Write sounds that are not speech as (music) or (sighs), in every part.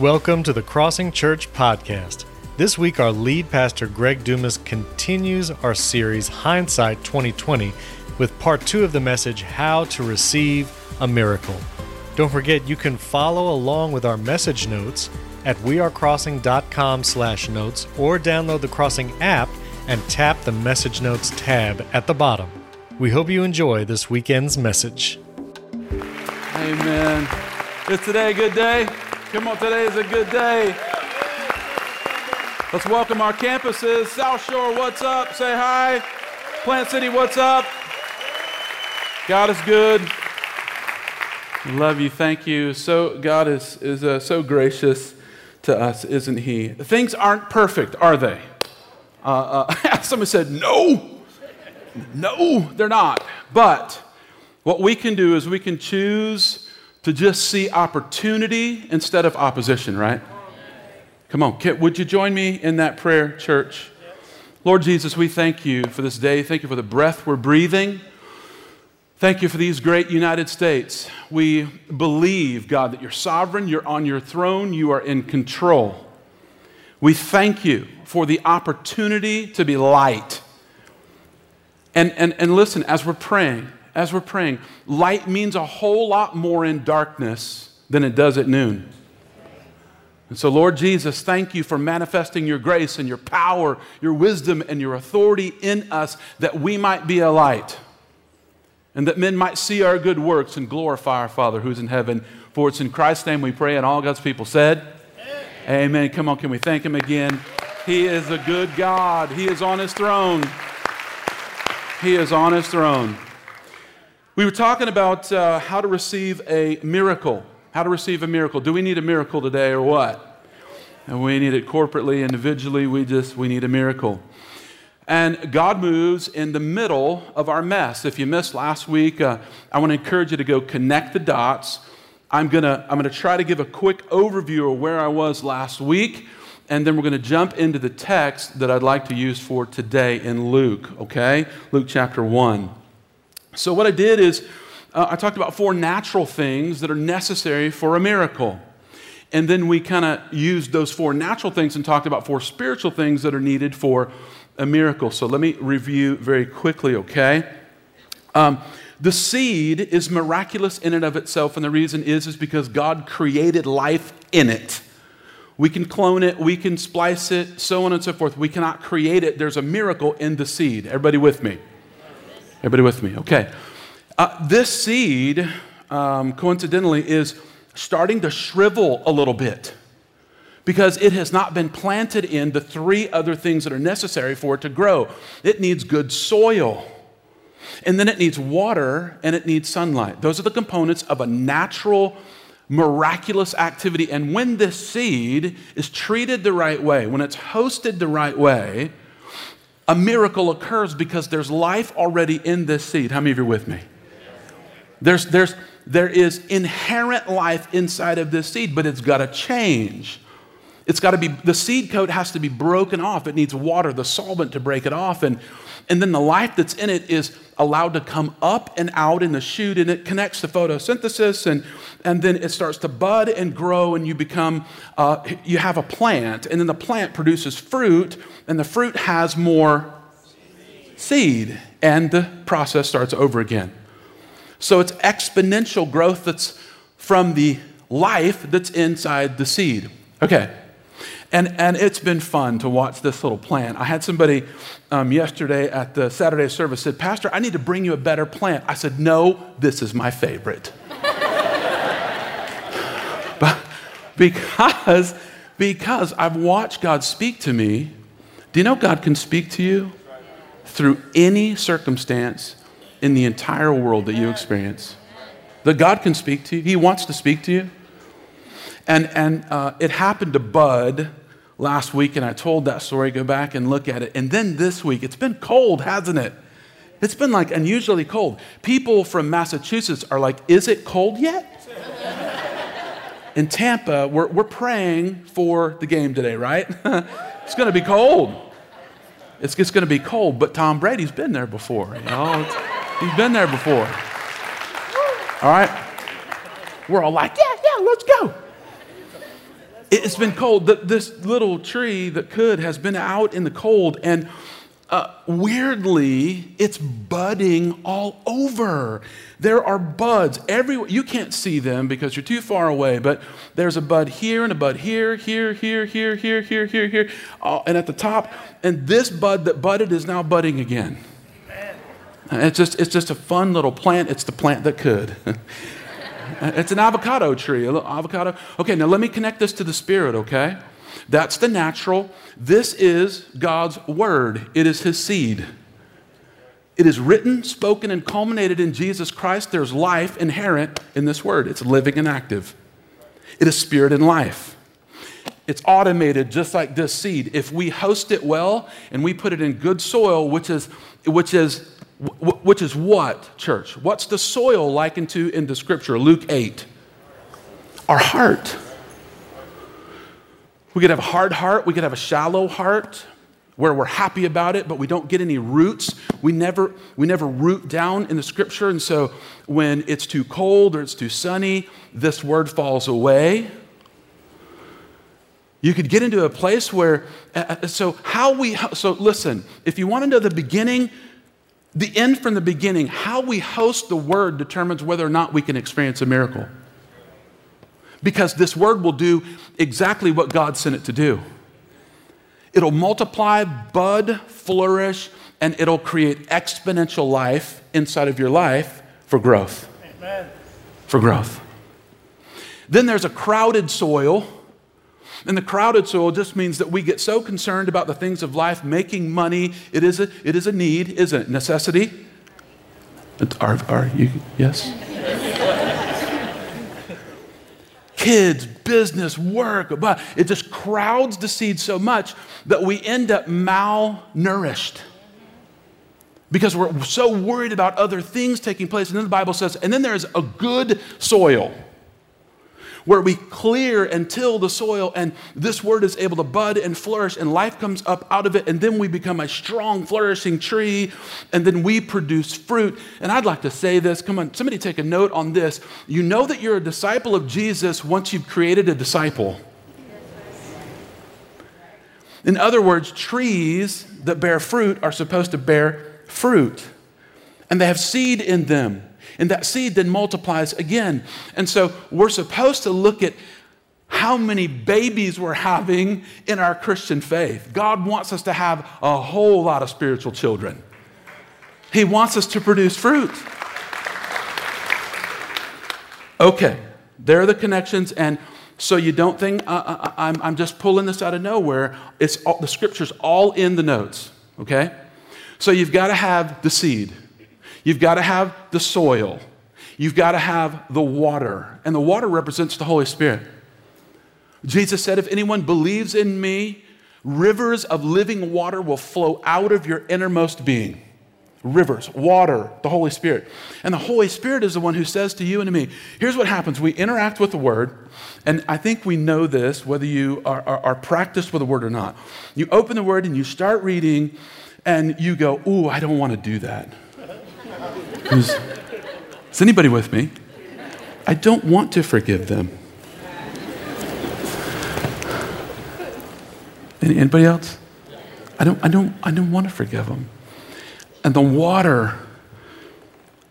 Welcome to the Crossing Church podcast. This week, our lead pastor, Greg Dumas, continues our series, Hindsight 2020, with part two of the message, How to Receive a Miracle. Don't forget, you can follow along with our message notes at wearecrossing.com slash notes or download the Crossing app and tap the Message Notes tab at the bottom. We hope you enjoy this weekend's message. Amen. Is today a good day? Come on, today is a good day. Let's welcome our campuses. South Shore, what's up? Say hi. Plant City, what's up? God is good. Love you. Thank you. So God is is uh, so gracious to us, isn't He? Things aren't perfect, are they? Uh, uh, (laughs) somebody said no. No, they're not. But what we can do is we can choose to just see opportunity instead of opposition, right? Come on, would you join me in that prayer, church? Lord Jesus, we thank you for this day. Thank you for the breath we're breathing. Thank you for these great United States. We believe, God, that you're sovereign, you're on your throne, you are in control. We thank you for the opportunity to be light. And, and, and listen, as we're praying, as we're praying, light means a whole lot more in darkness than it does at noon. And so, Lord Jesus, thank you for manifesting your grace and your power, your wisdom, and your authority in us that we might be a light and that men might see our good works and glorify our Father who's in heaven. For it's in Christ's name we pray, and all God's people said, Amen. Amen. Come on, can we thank Him again? He is a good God, He is on His throne. He is on His throne. We were talking about uh, how to receive a miracle. How to receive a miracle. Do we need a miracle today or what? And we need it corporately, individually. We just we need a miracle. And God moves in the middle of our mess. If you missed last week, uh, I want to encourage you to go connect the dots. I'm gonna I'm gonna try to give a quick overview of where I was last week, and then we're gonna jump into the text that I'd like to use for today in Luke. Okay, Luke chapter one. So, what I did is uh, I talked about four natural things that are necessary for a miracle. And then we kind of used those four natural things and talked about four spiritual things that are needed for a miracle. So, let me review very quickly, okay? Um, the seed is miraculous in and of itself, and the reason is, is because God created life in it. We can clone it, we can splice it, so on and so forth. We cannot create it. There's a miracle in the seed. Everybody with me? Everybody with me? Okay. Uh, this seed, um, coincidentally, is starting to shrivel a little bit because it has not been planted in the three other things that are necessary for it to grow. It needs good soil, and then it needs water, and it needs sunlight. Those are the components of a natural, miraculous activity. And when this seed is treated the right way, when it's hosted the right way, a miracle occurs because there's life already in this seed. How many of you are with me? There's, there's, there is inherent life inside of this seed, but it's got to change. It's got to be, the seed coat has to be broken off. It needs water, the solvent to break it off. And, and then the life that's in it is allowed to come up and out in the shoot, and it connects to photosynthesis, and, and then it starts to bud and grow, and you become, uh, you have a plant, and then the plant produces fruit, and the fruit has more seed, and the process starts over again. So it's exponential growth that's from the life that's inside the seed. Okay. And, and it's been fun to watch this little plant. I had somebody um, yesterday at the Saturday service said, Pastor, I need to bring you a better plant. I said, No, this is my favorite. (laughs) but because, because I've watched God speak to me. Do you know God can speak to you through any circumstance in the entire world that you experience? That God can speak to you. He wants to speak to you. And, and uh, it happened to Bud last week, and I told that story. Go back and look at it. And then this week, it's been cold, hasn't it? It's been like unusually cold. People from Massachusetts are like, Is it cold yet? In Tampa, we're, we're praying for the game today, right? (laughs) it's going to be cold. It's just going to be cold, but Tom Brady's been there before. You know, he's been there before. All right? We're all like, Yeah, yeah, let's go. It's been cold. This little tree that could has been out in the cold, and uh, weirdly, it's budding all over. There are buds everywhere. You can't see them because you're too far away, but there's a bud here and a bud here, here, here, here, here, here, here, here, uh, and at the top. And this bud that budded is now budding again. It's just, it's just a fun little plant. It's the plant that could. (laughs) Uh, it's an avocado tree, a little avocado. Okay, now let me connect this to the spirit, okay? That's the natural. This is God's word, it is his seed. It is written, spoken, and culminated in Jesus Christ. There's life inherent in this word. It's living and active. It is spirit and life. It's automated just like this seed. If we host it well and we put it in good soil, which is, which is, which is what, church? What's the soil likened to in the scripture? Luke 8. Our heart. We could have a hard heart, we could have a shallow heart where we're happy about it, but we don't get any roots. We never, we never root down in the scripture. And so when it's too cold or it's too sunny, this word falls away. You could get into a place where, uh, so how we, so listen, if you want to know the beginning, the end from the beginning, how we host the word determines whether or not we can experience a miracle because this word will do exactly what God sent it to do. It'll multiply, bud, flourish, and it'll create exponential life inside of your life for growth. Amen. For growth. Then there's a crowded soil. And the crowded soil just means that we get so concerned about the things of life, making money. It is a, it is a need, isn't it? Necessity? Are, are you? Yes? kids, business, work, but it just crowds the seed so much that we end up malnourished because we're so worried about other things taking place. And then the Bible says, and then there's a good soil where we clear and till the soil, and this word is able to bud and flourish, and life comes up out of it, and then we become a strong, flourishing tree, and then we produce fruit. And I'd like to say this come on, somebody take a note on this. You know that you're a disciple of Jesus once you've created a disciple. In other words, trees that bear fruit are supposed to bear fruit, and they have seed in them. And that seed then multiplies again. And so we're supposed to look at how many babies we're having in our Christian faith. God wants us to have a whole lot of spiritual children, He wants us to produce fruit. Okay, there are the connections. And so you don't think uh, uh, uh I'm, I'm just pulling this out of nowhere. It's all, the scripture's all in the notes, okay? So you've got to have the seed. You've got to have the soil. You've got to have the water. And the water represents the Holy Spirit. Jesus said, If anyone believes in me, rivers of living water will flow out of your innermost being. Rivers, water, the Holy Spirit. And the Holy Spirit is the one who says to you and to me, here's what happens. We interact with the Word, and I think we know this, whether you are, are, are practiced with the Word or not. You open the Word and you start reading, and you go, Ooh, I don't want to do that. Is, anybody with me? I don't want to forgive them. Anybody else? I don't, I don't, I don't want to forgive them. And the water,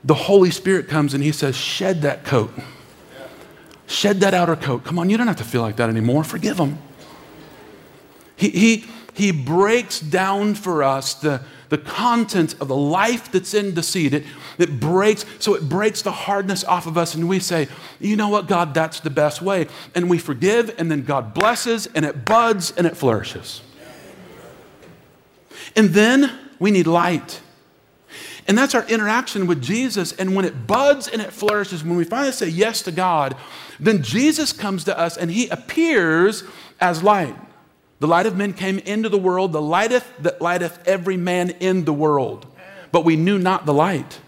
the Holy Spirit comes and He says, shed that coat. Shed that outer coat. Come on, you don't have to feel like that anymore. Forgive them. He, he, he breaks down for us the, the content of the life that's in the seed. It, it breaks, so it breaks the hardness off of us, and we say, you know what, God, that's the best way. And we forgive, and then God blesses, and it buds, and it flourishes. And then we need light. And that's our interaction with Jesus. And when it buds and it flourishes, when we finally say yes to God, then Jesus comes to us and he appears as light. The light of men came into the world, the lighteth that lighteth every man in the world. But we knew not the light.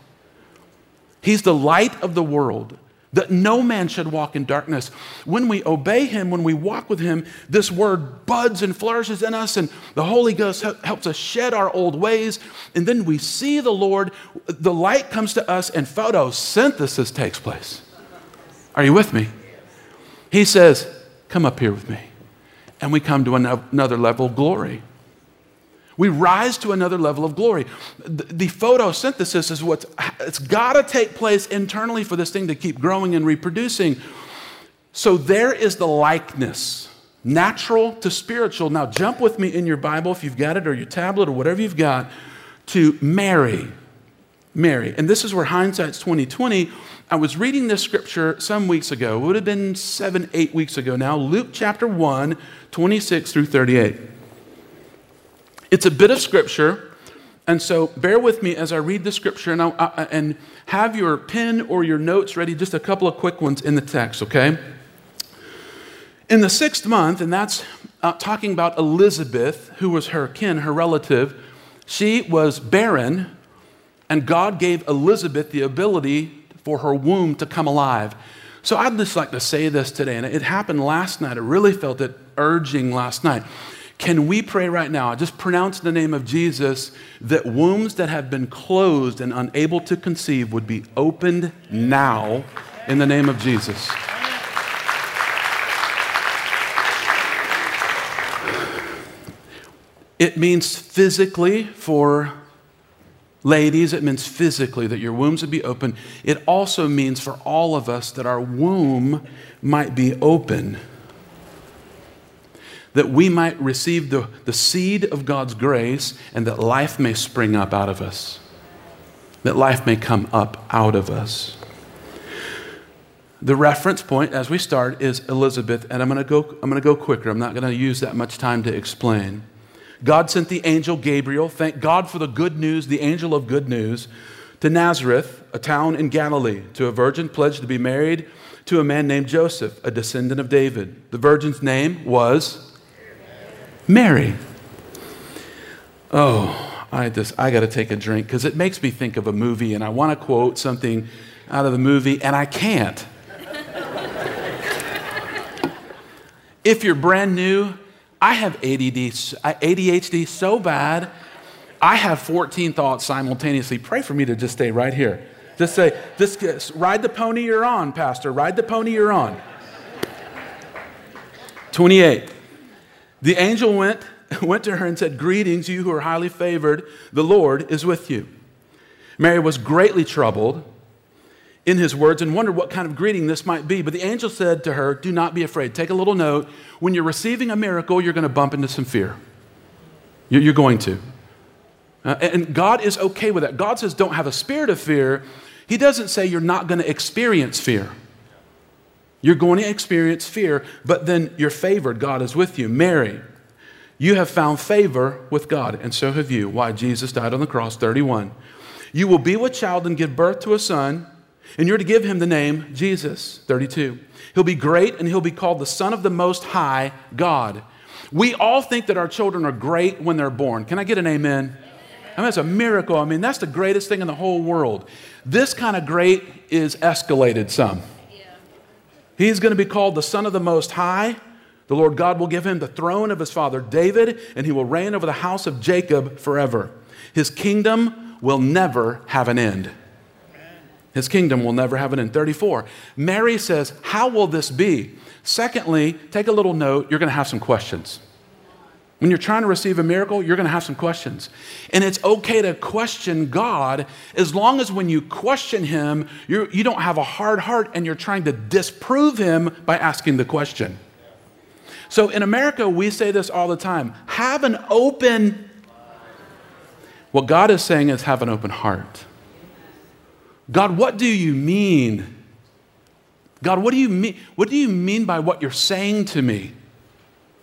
He's the light of the world, that no man should walk in darkness. When we obey him, when we walk with him, this word buds and flourishes in us, and the Holy Ghost helps us shed our old ways. And then we see the Lord, the light comes to us, and photosynthesis takes place. Are you with me? He says, Come up here with me. And we come to another level of glory. We rise to another level of glory. The photosynthesis is what's it's got to take place internally for this thing to keep growing and reproducing. So there is the likeness, natural to spiritual. Now jump with me in your Bible if you've got it or your tablet or whatever you've got to Mary. Mary. And this is where hindsight's 2020. I was reading this scripture some weeks ago. It would have been seven, eight weeks ago now. Luke chapter 1, 26 through 38. It's a bit of scripture, and so bear with me as I read the scripture and, I, and have your pen or your notes ready, just a couple of quick ones in the text, okay? In the sixth month, and that's uh, talking about Elizabeth, who was her kin, her relative, she was barren, and God gave Elizabeth the ability for her womb to come alive. So I'd just like to say this today, and it happened last night. I really felt it urging last night. Can we pray right now? Just pronounce the name of Jesus that wombs that have been closed and unable to conceive would be opened now in the name of Jesus. It means physically for ladies, it means physically that your wombs would be open. It also means for all of us that our womb might be open that we might receive the, the seed of God's grace and that life may spring up out of us, that life may come up out of us. The reference point as we start is Elizabeth, and I'm going to go, I'm going to go quicker. I'm not going to use that much time to explain. God sent the angel Gabriel, thank God for the good news, the angel of good news, to Nazareth, a town in Galilee, to a virgin pledged to be married to a man named Joseph, a descendant of David. The virgin's name was Mary. Oh, I just I got to take a drink because it makes me think of a movie, and I want to quote something out of the movie, and I can't. (laughs) if you're brand new, I have ADD, ADHD so bad, I have 14 thoughts simultaneously. Pray for me to just stay right here. Just say, just ride the pony you're on, Pastor. Ride the pony you're on. 28. The angel went, (laughs) went to her and said, Greetings, you who are highly favored, the Lord is with you. Mary was greatly troubled in his words and wondered what kind of greeting this might be. But the angel said to her, Do not be afraid. Take a little note. When you're receiving a miracle, you're going to bump into some fear. You're going to. Uh, and God is okay with that. God says, Don't have a spirit of fear. He doesn't say you're not going to experience fear. You're going to experience fear, but then you're favored. God is with you. Mary, you have found favor with God, and so have you. Why? Jesus died on the cross, 31. You will be with child and give birth to a son, and you're to give him the name Jesus, 32. He'll be great, and he'll be called the Son of the Most High God. We all think that our children are great when they're born. Can I get an amen? I mean, that's a miracle. I mean, that's the greatest thing in the whole world. This kind of great is escalated some. He's going to be called the Son of the Most High. The Lord God will give him the throne of his father David, and he will reign over the house of Jacob forever. His kingdom will never have an end. His kingdom will never have an end. 34. Mary says, How will this be? Secondly, take a little note, you're going to have some questions. When you're trying to receive a miracle, you're going to have some questions. And it's okay to question God as long as when you question Him, you're, you do not have a hard heart and you're trying to disprove Him by asking the question. So in America, we say this all the time have an open. What God is saying is have an open heart. God, what do you mean? God, what do you mean? What do you mean by what you're saying to me?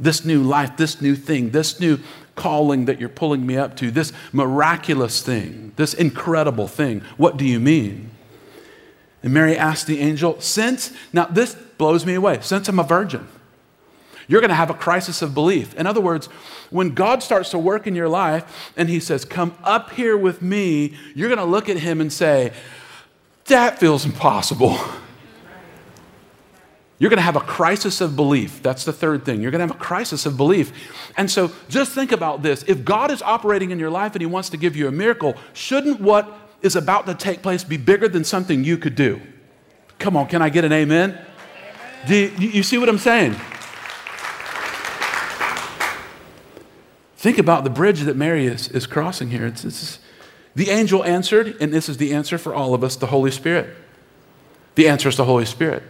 this new life, this new thing, this new calling that you're pulling me up to, this miraculous thing, this incredible thing. What do you mean? And Mary asked the angel, Since, now this blows me away, since I'm a virgin, you're going to have a crisis of belief. In other words, when God starts to work in your life and He says, Come up here with me, you're going to look at Him and say, That feels impossible. You're going to have a crisis of belief. That's the third thing. You're going to have a crisis of belief. And so just think about this. If God is operating in your life and He wants to give you a miracle, shouldn't what is about to take place be bigger than something you could do? Come on, can I get an amen? amen. Do you, you see what I'm saying? Think about the bridge that Mary is, is crossing here. It's, it's, the angel answered, and this is the answer for all of us the Holy Spirit. The answer is the Holy Spirit.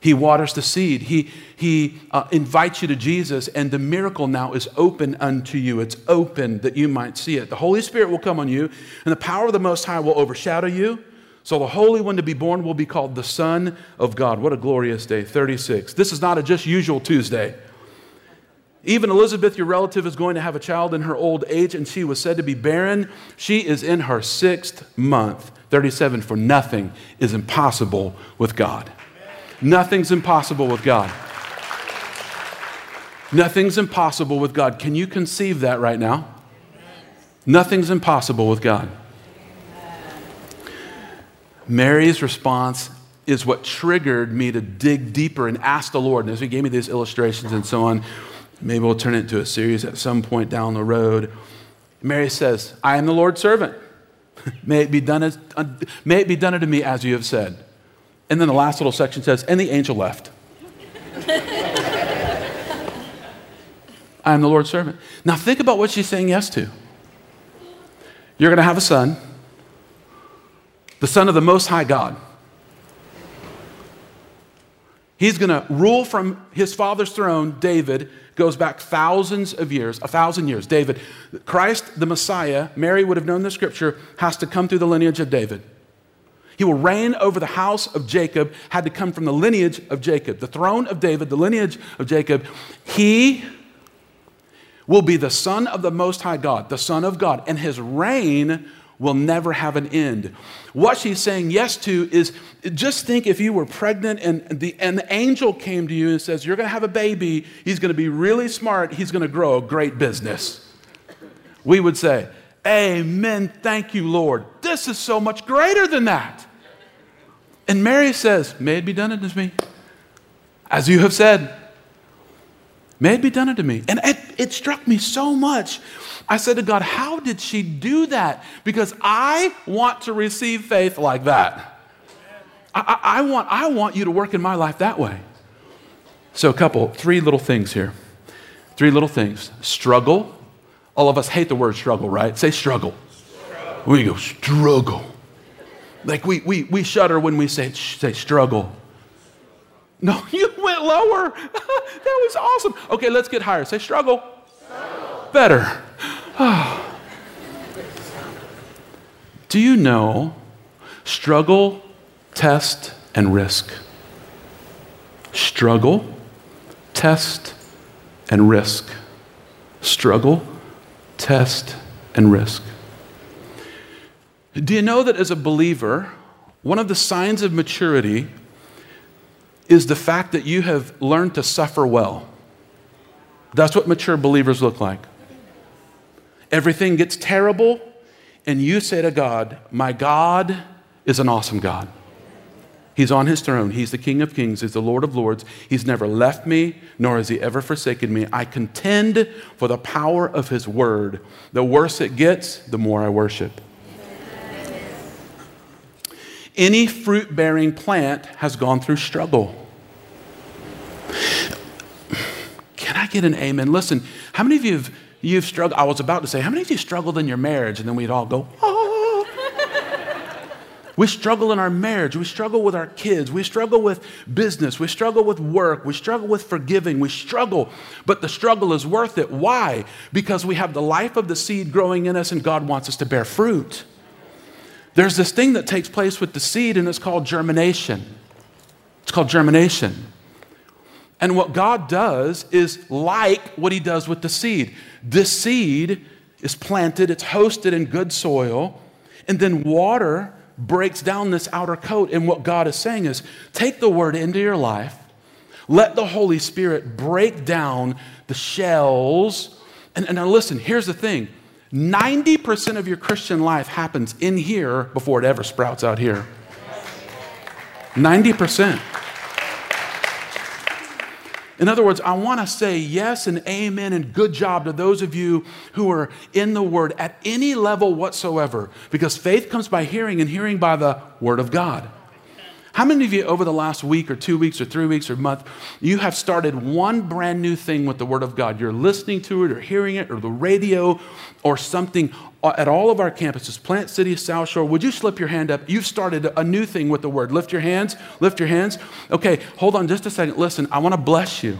He waters the seed. He, he uh, invites you to Jesus, and the miracle now is open unto you. It's open that you might see it. The Holy Spirit will come on you, and the power of the Most High will overshadow you. So the Holy One to be born will be called the Son of God. What a glorious day. 36. This is not a just usual Tuesday. Even Elizabeth, your relative, is going to have a child in her old age, and she was said to be barren. She is in her sixth month. 37. For nothing is impossible with God. Nothing's impossible with God. Nothing's impossible with God. Can you conceive that right now? Nothing's impossible with God. Mary's response is what triggered me to dig deeper and ask the Lord. And as He gave me these illustrations and so on, maybe we'll turn it into a series at some point down the road. Mary says, I am the Lord's servant. (laughs) may, it be done as, uh, may it be done unto me as you have said. And then the last little section says, and the angel left. (laughs) I am the Lord's servant. Now think about what she's saying yes to. You're going to have a son, the son of the Most High God. He's going to rule from his father's throne, David, goes back thousands of years, a thousand years. David, Christ, the Messiah, Mary would have known the scripture, has to come through the lineage of David. He will reign over the house of Jacob, had to come from the lineage of Jacob. The throne of David, the lineage of Jacob. He will be the Son of the Most High God, the Son of God, and his reign will never have an end. What she's saying yes to is just think if you were pregnant and the, and the angel came to you and says, You're going to have a baby, he's going to be really smart, he's going to grow a great business. We would say, Amen, thank you, Lord. This is so much greater than that. And Mary says, May it be done unto me, as you have said. May it be done unto me. And it, it struck me so much. I said to God, How did she do that? Because I want to receive faith like that. I, I, I, want, I want you to work in my life that way. So, a couple, three little things here. Three little things. Struggle. All of us hate the word struggle, right? Say struggle. struggle. We go, struggle. Like we, we, we shudder when we say, say struggle. No, (laughs) you went lower. (laughs) that was awesome. Okay, let's get higher. Say struggle. struggle. Better. (sighs) Do you know struggle, test, and risk? Struggle, test, and risk. Struggle, test, and risk. Do you know that as a believer, one of the signs of maturity is the fact that you have learned to suffer well? That's what mature believers look like. Everything gets terrible, and you say to God, My God is an awesome God. He's on his throne. He's the King of Kings. He's the Lord of Lords. He's never left me, nor has he ever forsaken me. I contend for the power of his word. The worse it gets, the more I worship. Any fruit bearing plant has gone through struggle. Can I get an amen? Listen, how many of you have you've struggled? I was about to say, how many of you struggled in your marriage? And then we'd all go, oh. we struggle in our marriage. We struggle with our kids. We struggle with business. We struggle with work. We struggle with forgiving. We struggle, but the struggle is worth it. Why? Because we have the life of the seed growing in us, and God wants us to bear fruit. There's this thing that takes place with the seed, and it's called germination. It's called germination. And what God does is like what He does with the seed. This seed is planted, it's hosted in good soil, and then water breaks down this outer coat. And what God is saying is take the word into your life, let the Holy Spirit break down the shells. And, and now, listen, here's the thing 90% of your Christian life happens in here before it ever sprouts out here. 90%. In other words, I want to say yes and amen and good job to those of you who are in the Word at any level whatsoever, because faith comes by hearing and hearing by the Word of God. How many of you over the last week or two weeks or three weeks or month, you have started one brand new thing with the Word of God? You're listening to it or hearing it or the radio or something at all of our campuses, Plant City, South Shore. Would you slip your hand up? You've started a new thing with the Word. Lift your hands. Lift your hands. Okay, hold on just a second. Listen, I want to bless you.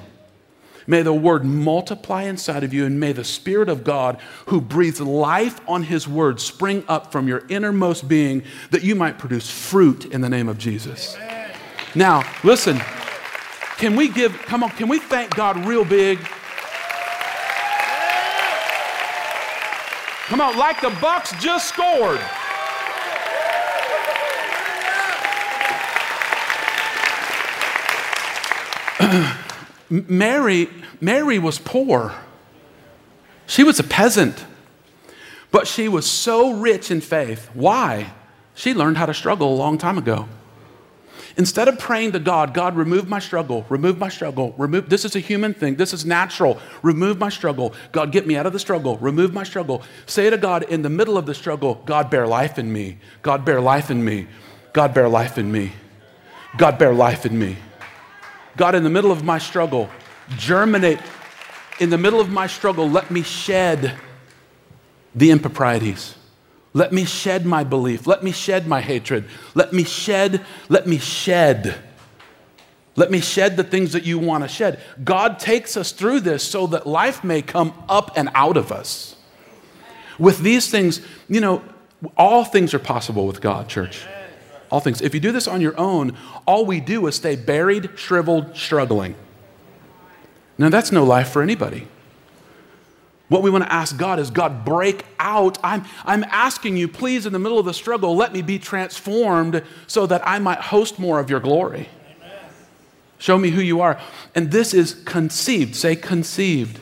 May the word multiply inside of you, and may the Spirit of God, who breathes life on his word, spring up from your innermost being that you might produce fruit in the name of Jesus. Amen. Now, listen, can we give, come on, can we thank God real big? Come on, like the Bucs just scored. (clears throat) Mary, Mary was poor. She was a peasant, but she was so rich in faith. Why? She learned how to struggle a long time ago. Instead of praying to God, God, remove my struggle, remove my struggle, remove, this is a human thing, this is natural, remove my struggle. God, get me out of the struggle, remove my struggle. Say to God in the middle of the struggle, God, bear life in me. God, bear life in me. God, bear life in me. God, bear life in me. God, in the middle of my struggle, germinate. In the middle of my struggle, let me shed the improprieties. Let me shed my belief. Let me shed my hatred. Let me shed, let me shed. Let me shed the things that you want to shed. God takes us through this so that life may come up and out of us. With these things, you know, all things are possible with God, church. All things. If you do this on your own, all we do is stay buried, shriveled, struggling. Now, that's no life for anybody. What we want to ask God is, God, break out. I'm, I'm asking you, please, in the middle of the struggle, let me be transformed so that I might host more of your glory. Amen. Show me who you are. And this is conceived. Say conceived.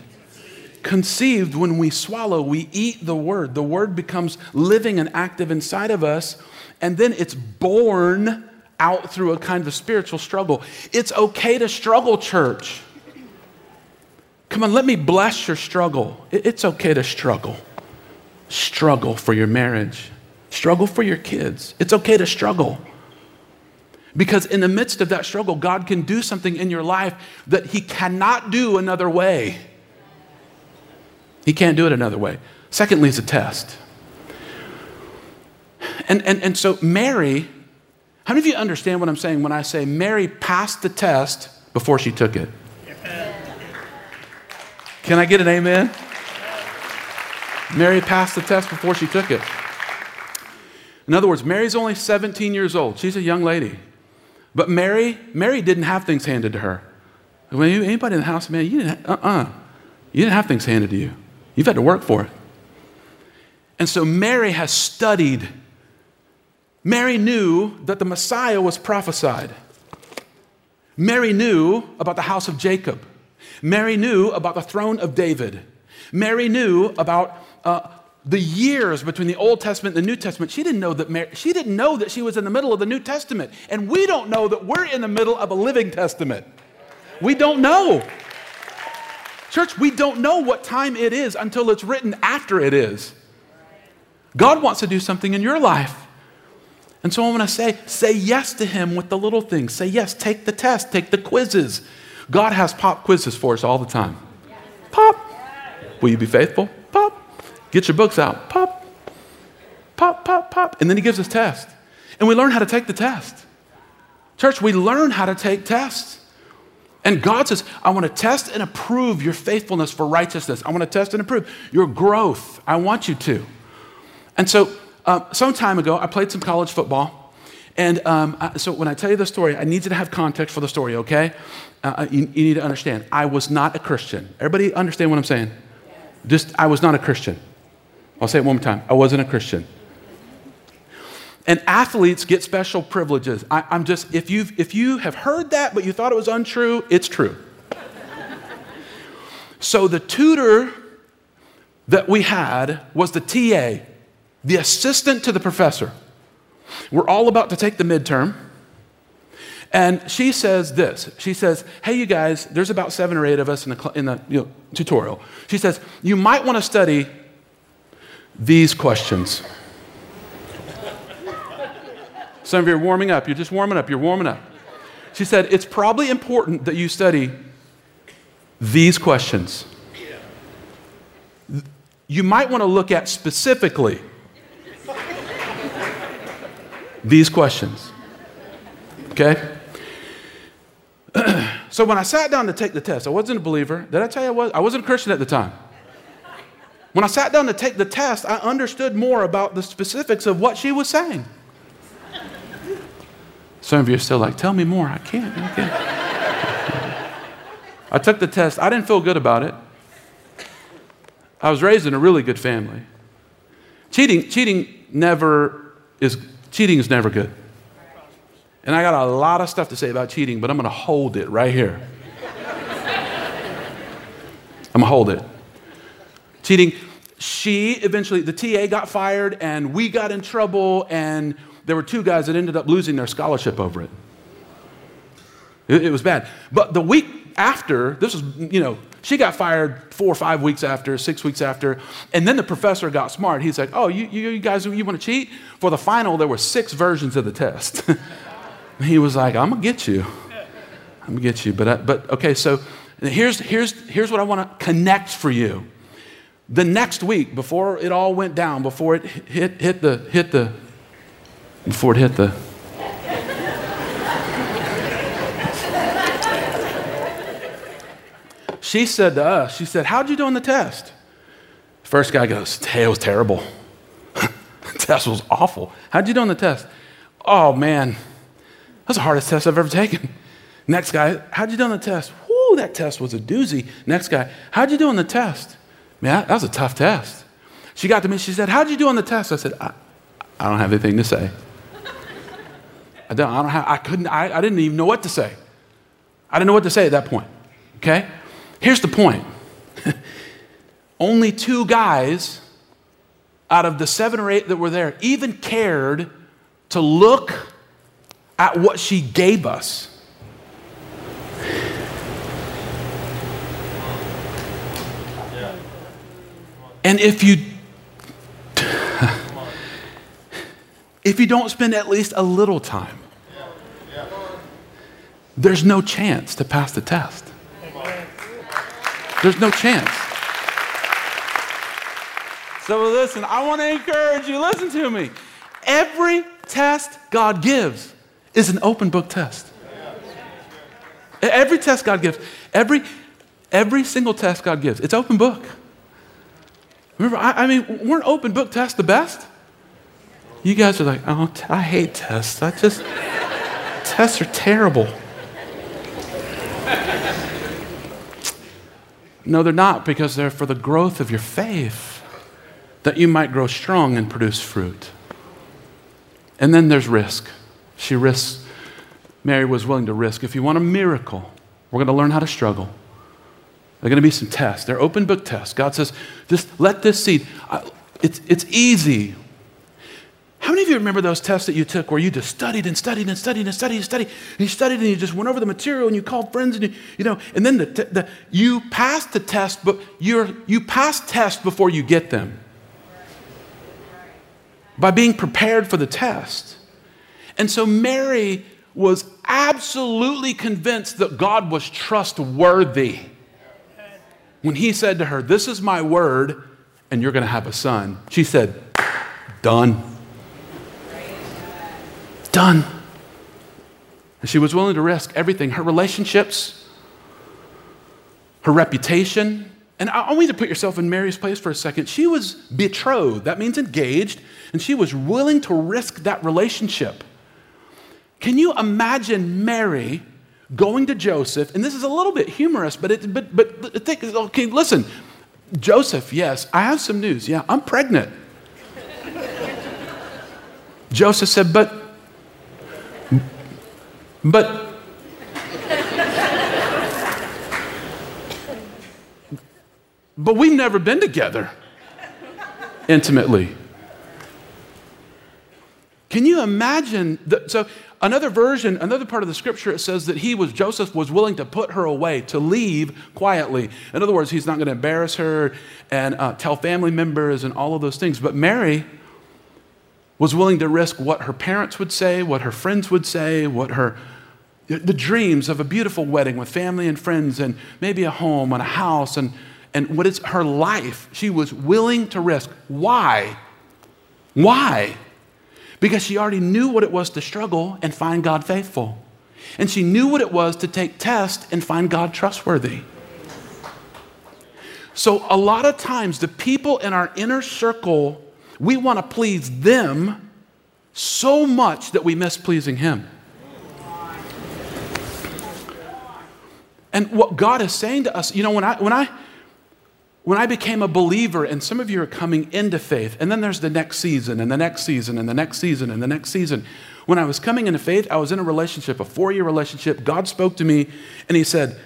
Conceived when we swallow, we eat the word. The word becomes living and active inside of us and then it's born out through a kind of spiritual struggle. It's okay to struggle, church. Come on, let me bless your struggle. It's okay to struggle. Struggle for your marriage, struggle for your kids. It's okay to struggle. Because in the midst of that struggle, God can do something in your life that He cannot do another way. He can't do it another way. Secondly, it's a test. And, and, and so, Mary, how many of you understand what I'm saying when I say Mary passed the test before she took it? Can I get an amen? Mary passed the test before she took it. In other words, Mary's only 17 years old. She's a young lady. But Mary, Mary didn't have things handed to her. Anybody in the house, man, you didn't, uh-uh. You didn't have things handed to you. You've had to work for it. And so Mary has studied Mary knew that the Messiah was prophesied. Mary knew about the house of Jacob. Mary knew about the throne of David. Mary knew about uh, the years between the Old Testament and the New Testament. She didn't know that Mary, she didn't know that she was in the middle of the New Testament, and we don't know that we're in the middle of a living testament. We don't know. Church, we don't know what time it is until it's written after it is. God wants to do something in your life. And so I want to say, say yes to Him with the little things. Say yes, take the test, take the quizzes. God has pop quizzes for us all the time. Pop. Will you be faithful? Pop. Get your books out. Pop. Pop, pop, pop. And then He gives us tests. And we learn how to take the test. Church, we learn how to take tests. And God says, I want to test and approve your faithfulness for righteousness. I want to test and approve your growth. I want you to. And so uh, some time ago, I played some college football. And um, I, so when I tell you the story, I need you to have context for the story, okay? Uh, uh, you, you, need to understand. I was not a Christian. Everybody understand what I'm saying? Just, I was not a Christian. I'll say it one more time. I wasn't a Christian. And athletes get special privileges. I, I'm just, if, you if you have heard that, but you thought it was untrue, it's true. so the tutor that we had was the TA, the assistant to the professor. We're all about to take the midterm. And she says this. She says, Hey, you guys, there's about seven or eight of us in the, in the you know, tutorial. She says, You might want to study these questions. Some of you are warming up. You're just warming up. You're warming up. She said, It's probably important that you study these questions. You might want to look at specifically these questions. Okay? (clears throat) so when I sat down to take the test, I wasn't a believer. Did I tell you I was? I wasn't a Christian at the time. When I sat down to take the test, I understood more about the specifics of what she was saying. Some of you are still like, tell me more. I can't. I can't. I took the test. I didn't feel good about it. I was raised in a really good family. Cheating, cheating never is cheating is never good. And I got a lot of stuff to say about cheating, but I'm going to hold it right here. I'm going to hold it. Cheating, she eventually, the TA got fired, and we got in trouble, and there were two guys that ended up losing their scholarship over it. It, it was bad. But the week after, this was, you know, she got fired four or five weeks after, six weeks after. And then the professor got smart. He's like, oh, you, you, you guys, you want to cheat? For the final, there were six versions of the test. (laughs) he was like, I'm going to get you. I'm going to get you. But, uh, but okay, so here's, here's, here's what I want to connect for you. The next week, before it all went down, before it hit, hit, the, hit the, before it hit the, she said to us, she said, How'd you do on the test? First guy goes, Hey, it was terrible. (laughs) test was awful. How'd you do on the test? Oh, man, that's the hardest test I've ever taken. Next guy, how'd you do on the test? Whoo, that test was a doozy. Next guy, how'd you do on the test? Man, that was a tough test. She got to me, she said, How'd you do on the test? I said, I, I don't have anything to say. I don't, I don't have, I couldn't, I, I didn't even know what to say. I didn't know what to say at that point. Okay? Here's the point (laughs) only two guys out of the seven or eight that were there even cared to look at what she gave us. And if you if you don't spend at least a little time, there's no chance to pass the test. There's no chance. So listen, I want to encourage you, listen to me. Every test God gives is an open book test. Every test God gives, every, every single test God gives, it's open book. Remember, I, I mean, weren't open book tests the best? You guys are like, oh, t- I hate tests. I just, tests are terrible. No, they're not, because they're for the growth of your faith, that you might grow strong and produce fruit. And then there's risk. She risks, Mary was willing to risk. If you want a miracle, we're going to learn how to struggle. There are going to be some tests. They're open book tests. God says, just let this seed. It's, it's easy. How many of you remember those tests that you took where you just studied and studied and studied and studied and studied? And you studied and you just went over the material and you called friends and you, you know, and then the, the, you passed the test, but you're, you pass tests before you get them by being prepared for the test. And so Mary was absolutely convinced that God was trustworthy when he said to her, This is my word, and you're going to have a son. She said, Done done. And she was willing to risk everything her relationships, her reputation. And I want you to put yourself in Mary's place for a second. She was betrothed, that means engaged, and she was willing to risk that relationship. Can you imagine Mary going to Joseph? And this is a little bit humorous, but, it, but, but think, okay, listen, Joseph, yes, I have some news. Yeah, I'm pregnant. (laughs) Joseph said, but but but we've never been together intimately. Can you imagine? The, so another version, another part of the scripture, it says that he was Joseph was willing to put her away, to leave quietly. In other words, he's not going to embarrass her and uh, tell family members and all of those things. But Mary, was willing to risk what her parents would say, what her friends would say, what her the dreams of a beautiful wedding with family and friends and maybe a home and a house and, and what is her life. She was willing to risk. Why? Why? Because she already knew what it was to struggle and find god faithful. And she knew what it was to take tests and find god trustworthy. So a lot of times the people in our inner circle we want to please them so much that we miss pleasing Him. And what God is saying to us, you know, when I, when I, when I became a believer, and some of you are coming into faith, and then there's the next season, and the next season, and the next season, and the next season. When I was coming into faith, I was in a relationship, a four year relationship. God spoke to me, and He said,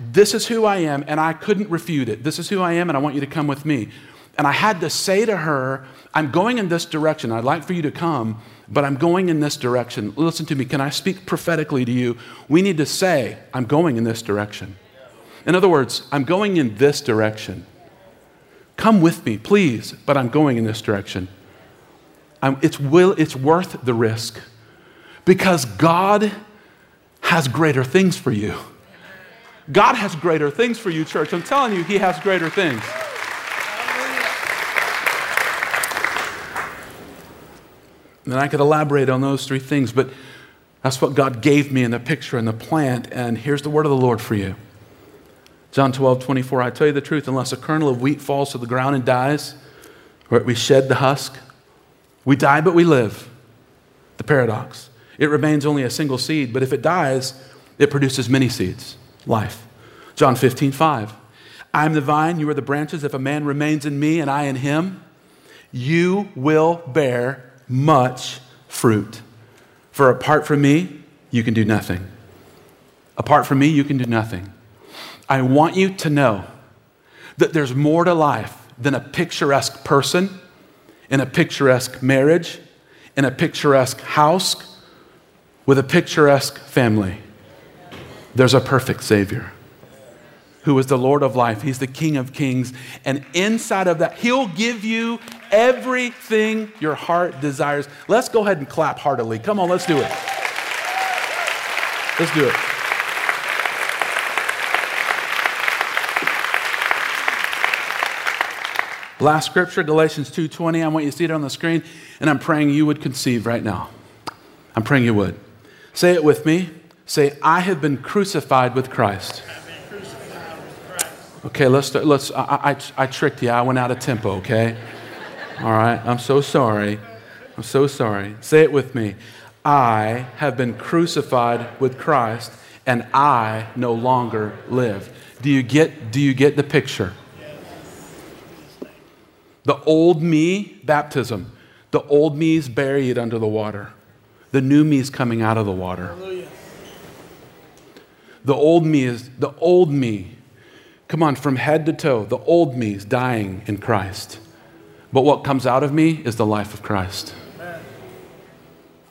This is who I am, and I couldn't refute it. This is who I am, and I want you to come with me. And I had to say to her, I'm going in this direction. I'd like for you to come, but I'm going in this direction. Listen to me. Can I speak prophetically to you? We need to say, I'm going in this direction. In other words, I'm going in this direction. Come with me, please, but I'm going in this direction. I'm, it's, will, it's worth the risk because God has greater things for you. God has greater things for you, church. I'm telling you, He has greater things. And I could elaborate on those three things, but that's what God gave me in the picture and the plant. And here's the word of the Lord for you John 12, 24. I tell you the truth, unless a kernel of wheat falls to the ground and dies, we shed the husk, we die, but we live. The paradox. It remains only a single seed, but if it dies, it produces many seeds. Life. John 15, 5. I am the vine, you are the branches. If a man remains in me and I in him, you will bear much fruit. For apart from me, you can do nothing. Apart from me, you can do nothing. I want you to know that there's more to life than a picturesque person, in a picturesque marriage, in a picturesque house, with a picturesque family. There's a perfect Savior who is the Lord of life. He's the King of kings. And inside of that, He'll give you everything your heart desires. Let's go ahead and clap heartily. Come on, let's do it. Let's do it. Last scripture, Galatians 2:20. I want you to see it on the screen, and I'm praying you would conceive right now. I'm praying you would. Say it with me. Say, I have been crucified with Christ. Okay, let's let's. I, I, I tricked you. I went out of tempo. Okay. All right, I'm so sorry. I'm so sorry. Say it with me. I have been crucified with Christ and I no longer live. Do you get do you get the picture? The old me, baptism. The old me is buried under the water. The new me is coming out of the water. The old me is the old me. Come on, from head to toe, the old me is dying in Christ. But what comes out of me is the life of Christ.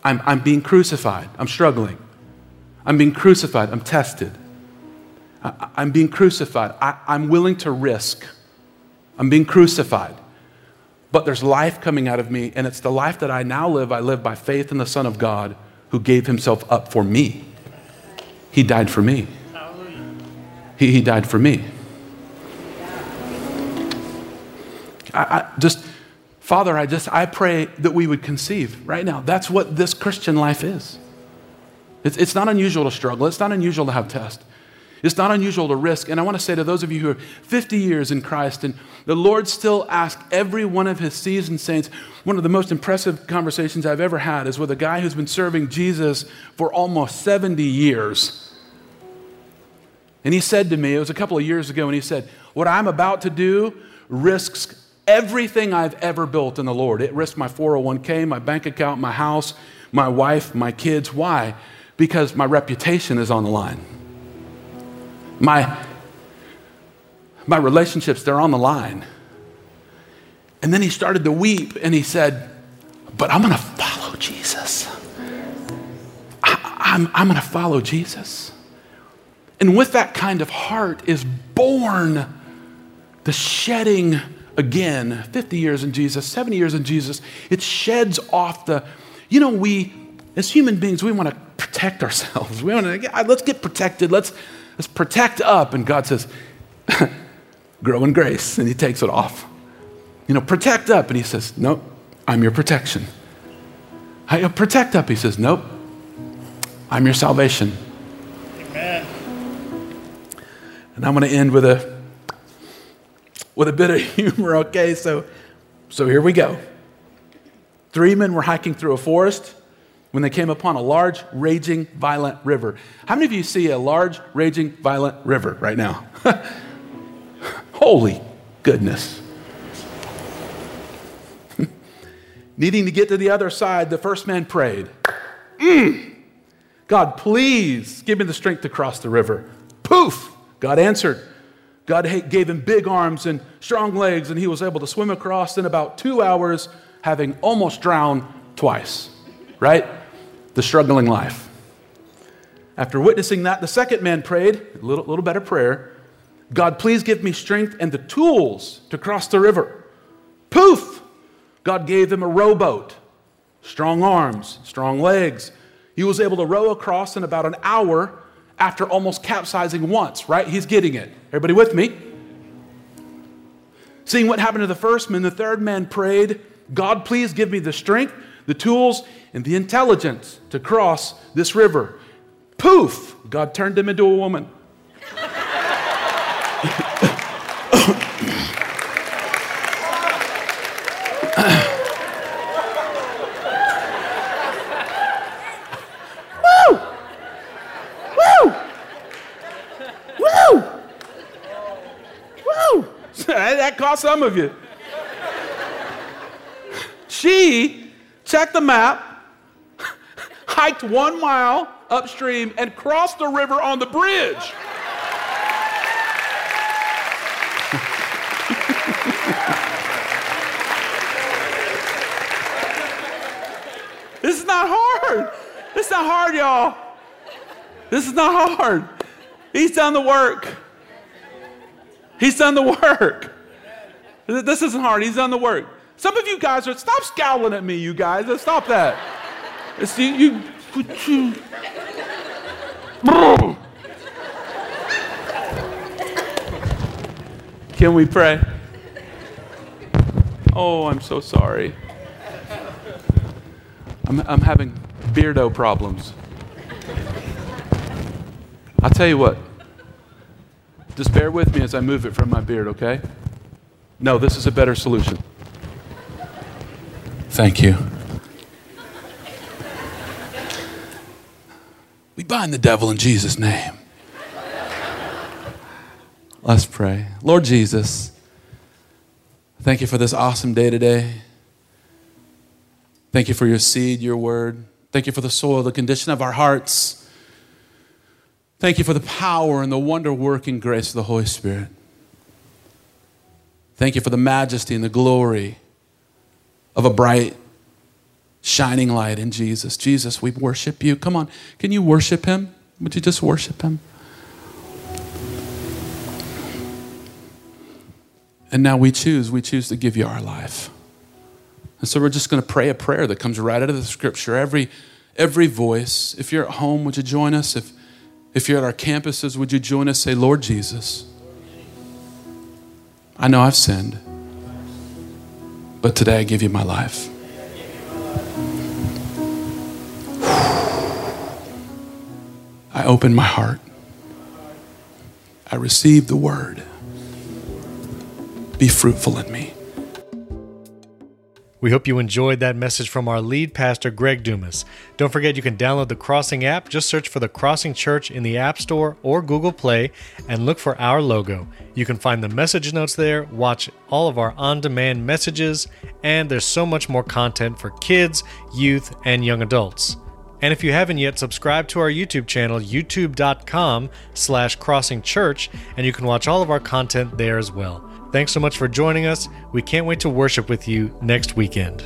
I'm, I'm being crucified. I'm struggling. I'm being crucified. I'm tested. I, am being crucified. I, I'm willing to risk. I'm being crucified. But there's life coming out of me, and it's the life that I now live. I live by faith in the Son of God who gave himself up for me. He died for me. He, he died for me. I, I just Father, I just I pray that we would conceive right now. That's what this Christian life is. It's, it's not unusual to struggle. It's not unusual to have tests. It's not unusual to risk. And I want to say to those of you who are 50 years in Christ, and the Lord still asks every one of his seasoned saints, one of the most impressive conversations I've ever had is with a guy who's been serving Jesus for almost 70 years. And he said to me, it was a couple of years ago, and he said, What I'm about to do risks everything I've ever built in the Lord. It risked my 401k, my bank account, my house, my wife, my kids. Why? Because my reputation is on the line. My, my relationships, they're on the line. And then he started to weep and he said, But I'm going to follow Jesus. I, I'm, I'm going to follow Jesus. And with that kind of heart is born the shedding again, 50 years in Jesus, 70 years in Jesus, it sheds off the, you know, we, as human beings, we want to protect ourselves. (laughs) We want to, let's get protected. Let's, let's protect up. And God says, (laughs) grow in grace. And he takes it off. You know, protect up. And he says, nope, I'm your protection. I, protect up. He says, nope, I'm your salvation. Amen. And I'm going to end with a with a bit of (laughs) humor, okay? So, so here we go. Three men were hiking through a forest when they came upon a large, raging, violent river. How many of you see a large, raging, violent river right now? (laughs) Holy goodness. (laughs) Needing to get to the other side, the first man prayed, mm. God, please give me the strength to cross the river. Poof! God answered, God gave him big arms and strong legs, and he was able to swim across in about two hours, having almost drowned twice, right? The struggling life. After witnessing that, the second man prayed, a little, little better prayer God, please give me strength and the tools to cross the river. Poof! God gave him a rowboat, strong arms, strong legs. He was able to row across in about an hour after almost capsizing once, right? He's getting it. Everybody with me? Seeing what happened to the first man, the third man prayed, God, please give me the strength, the tools, and the intelligence to cross this river. Poof! God turned him into a woman. Some of you. she checked the map, hiked one mile upstream, and crossed the river on the bridge. this is not hard. This is not hard, y'all. This is not hard. He's done the work. He's done the work. This isn't hard. He's done the work. Some of you guys are, stop scowling at me, you guys. Stop that. You, you Can we pray? Oh, I'm so sorry. I'm, I'm having beardo problems. I'll tell you what. Just bear with me as I move it from my beard, okay? No, this is a better solution. Thank you. We bind the devil in Jesus' name. Let's pray. Lord Jesus, thank you for this awesome day today. Thank you for your seed, your word. Thank you for the soil, the condition of our hearts. Thank you for the power and the wonder working grace of the Holy Spirit. Thank you for the majesty and the glory of a bright, shining light in Jesus. Jesus, we worship you. Come on, can you worship him? Would you just worship him? And now we choose, we choose to give you our life. And so we're just going to pray a prayer that comes right out of the scripture. Every, every voice, if you're at home, would you join us? If, if you're at our campuses, would you join us? Say, Lord Jesus, I know I've sinned, but today I give you my life. I open my heart. I receive the word. Be fruitful in me. We hope you enjoyed that message from our lead pastor, Greg Dumas. Don't forget you can download the Crossing app. Just search for the Crossing Church in the App Store or Google Play and look for our logo. You can find the message notes there, watch all of our on demand messages, and there's so much more content for kids, youth, and young adults. And if you haven't yet, subscribe to our YouTube channel, youtube.com slash crossingchurch, and you can watch all of our content there as well. Thanks so much for joining us. We can't wait to worship with you next weekend.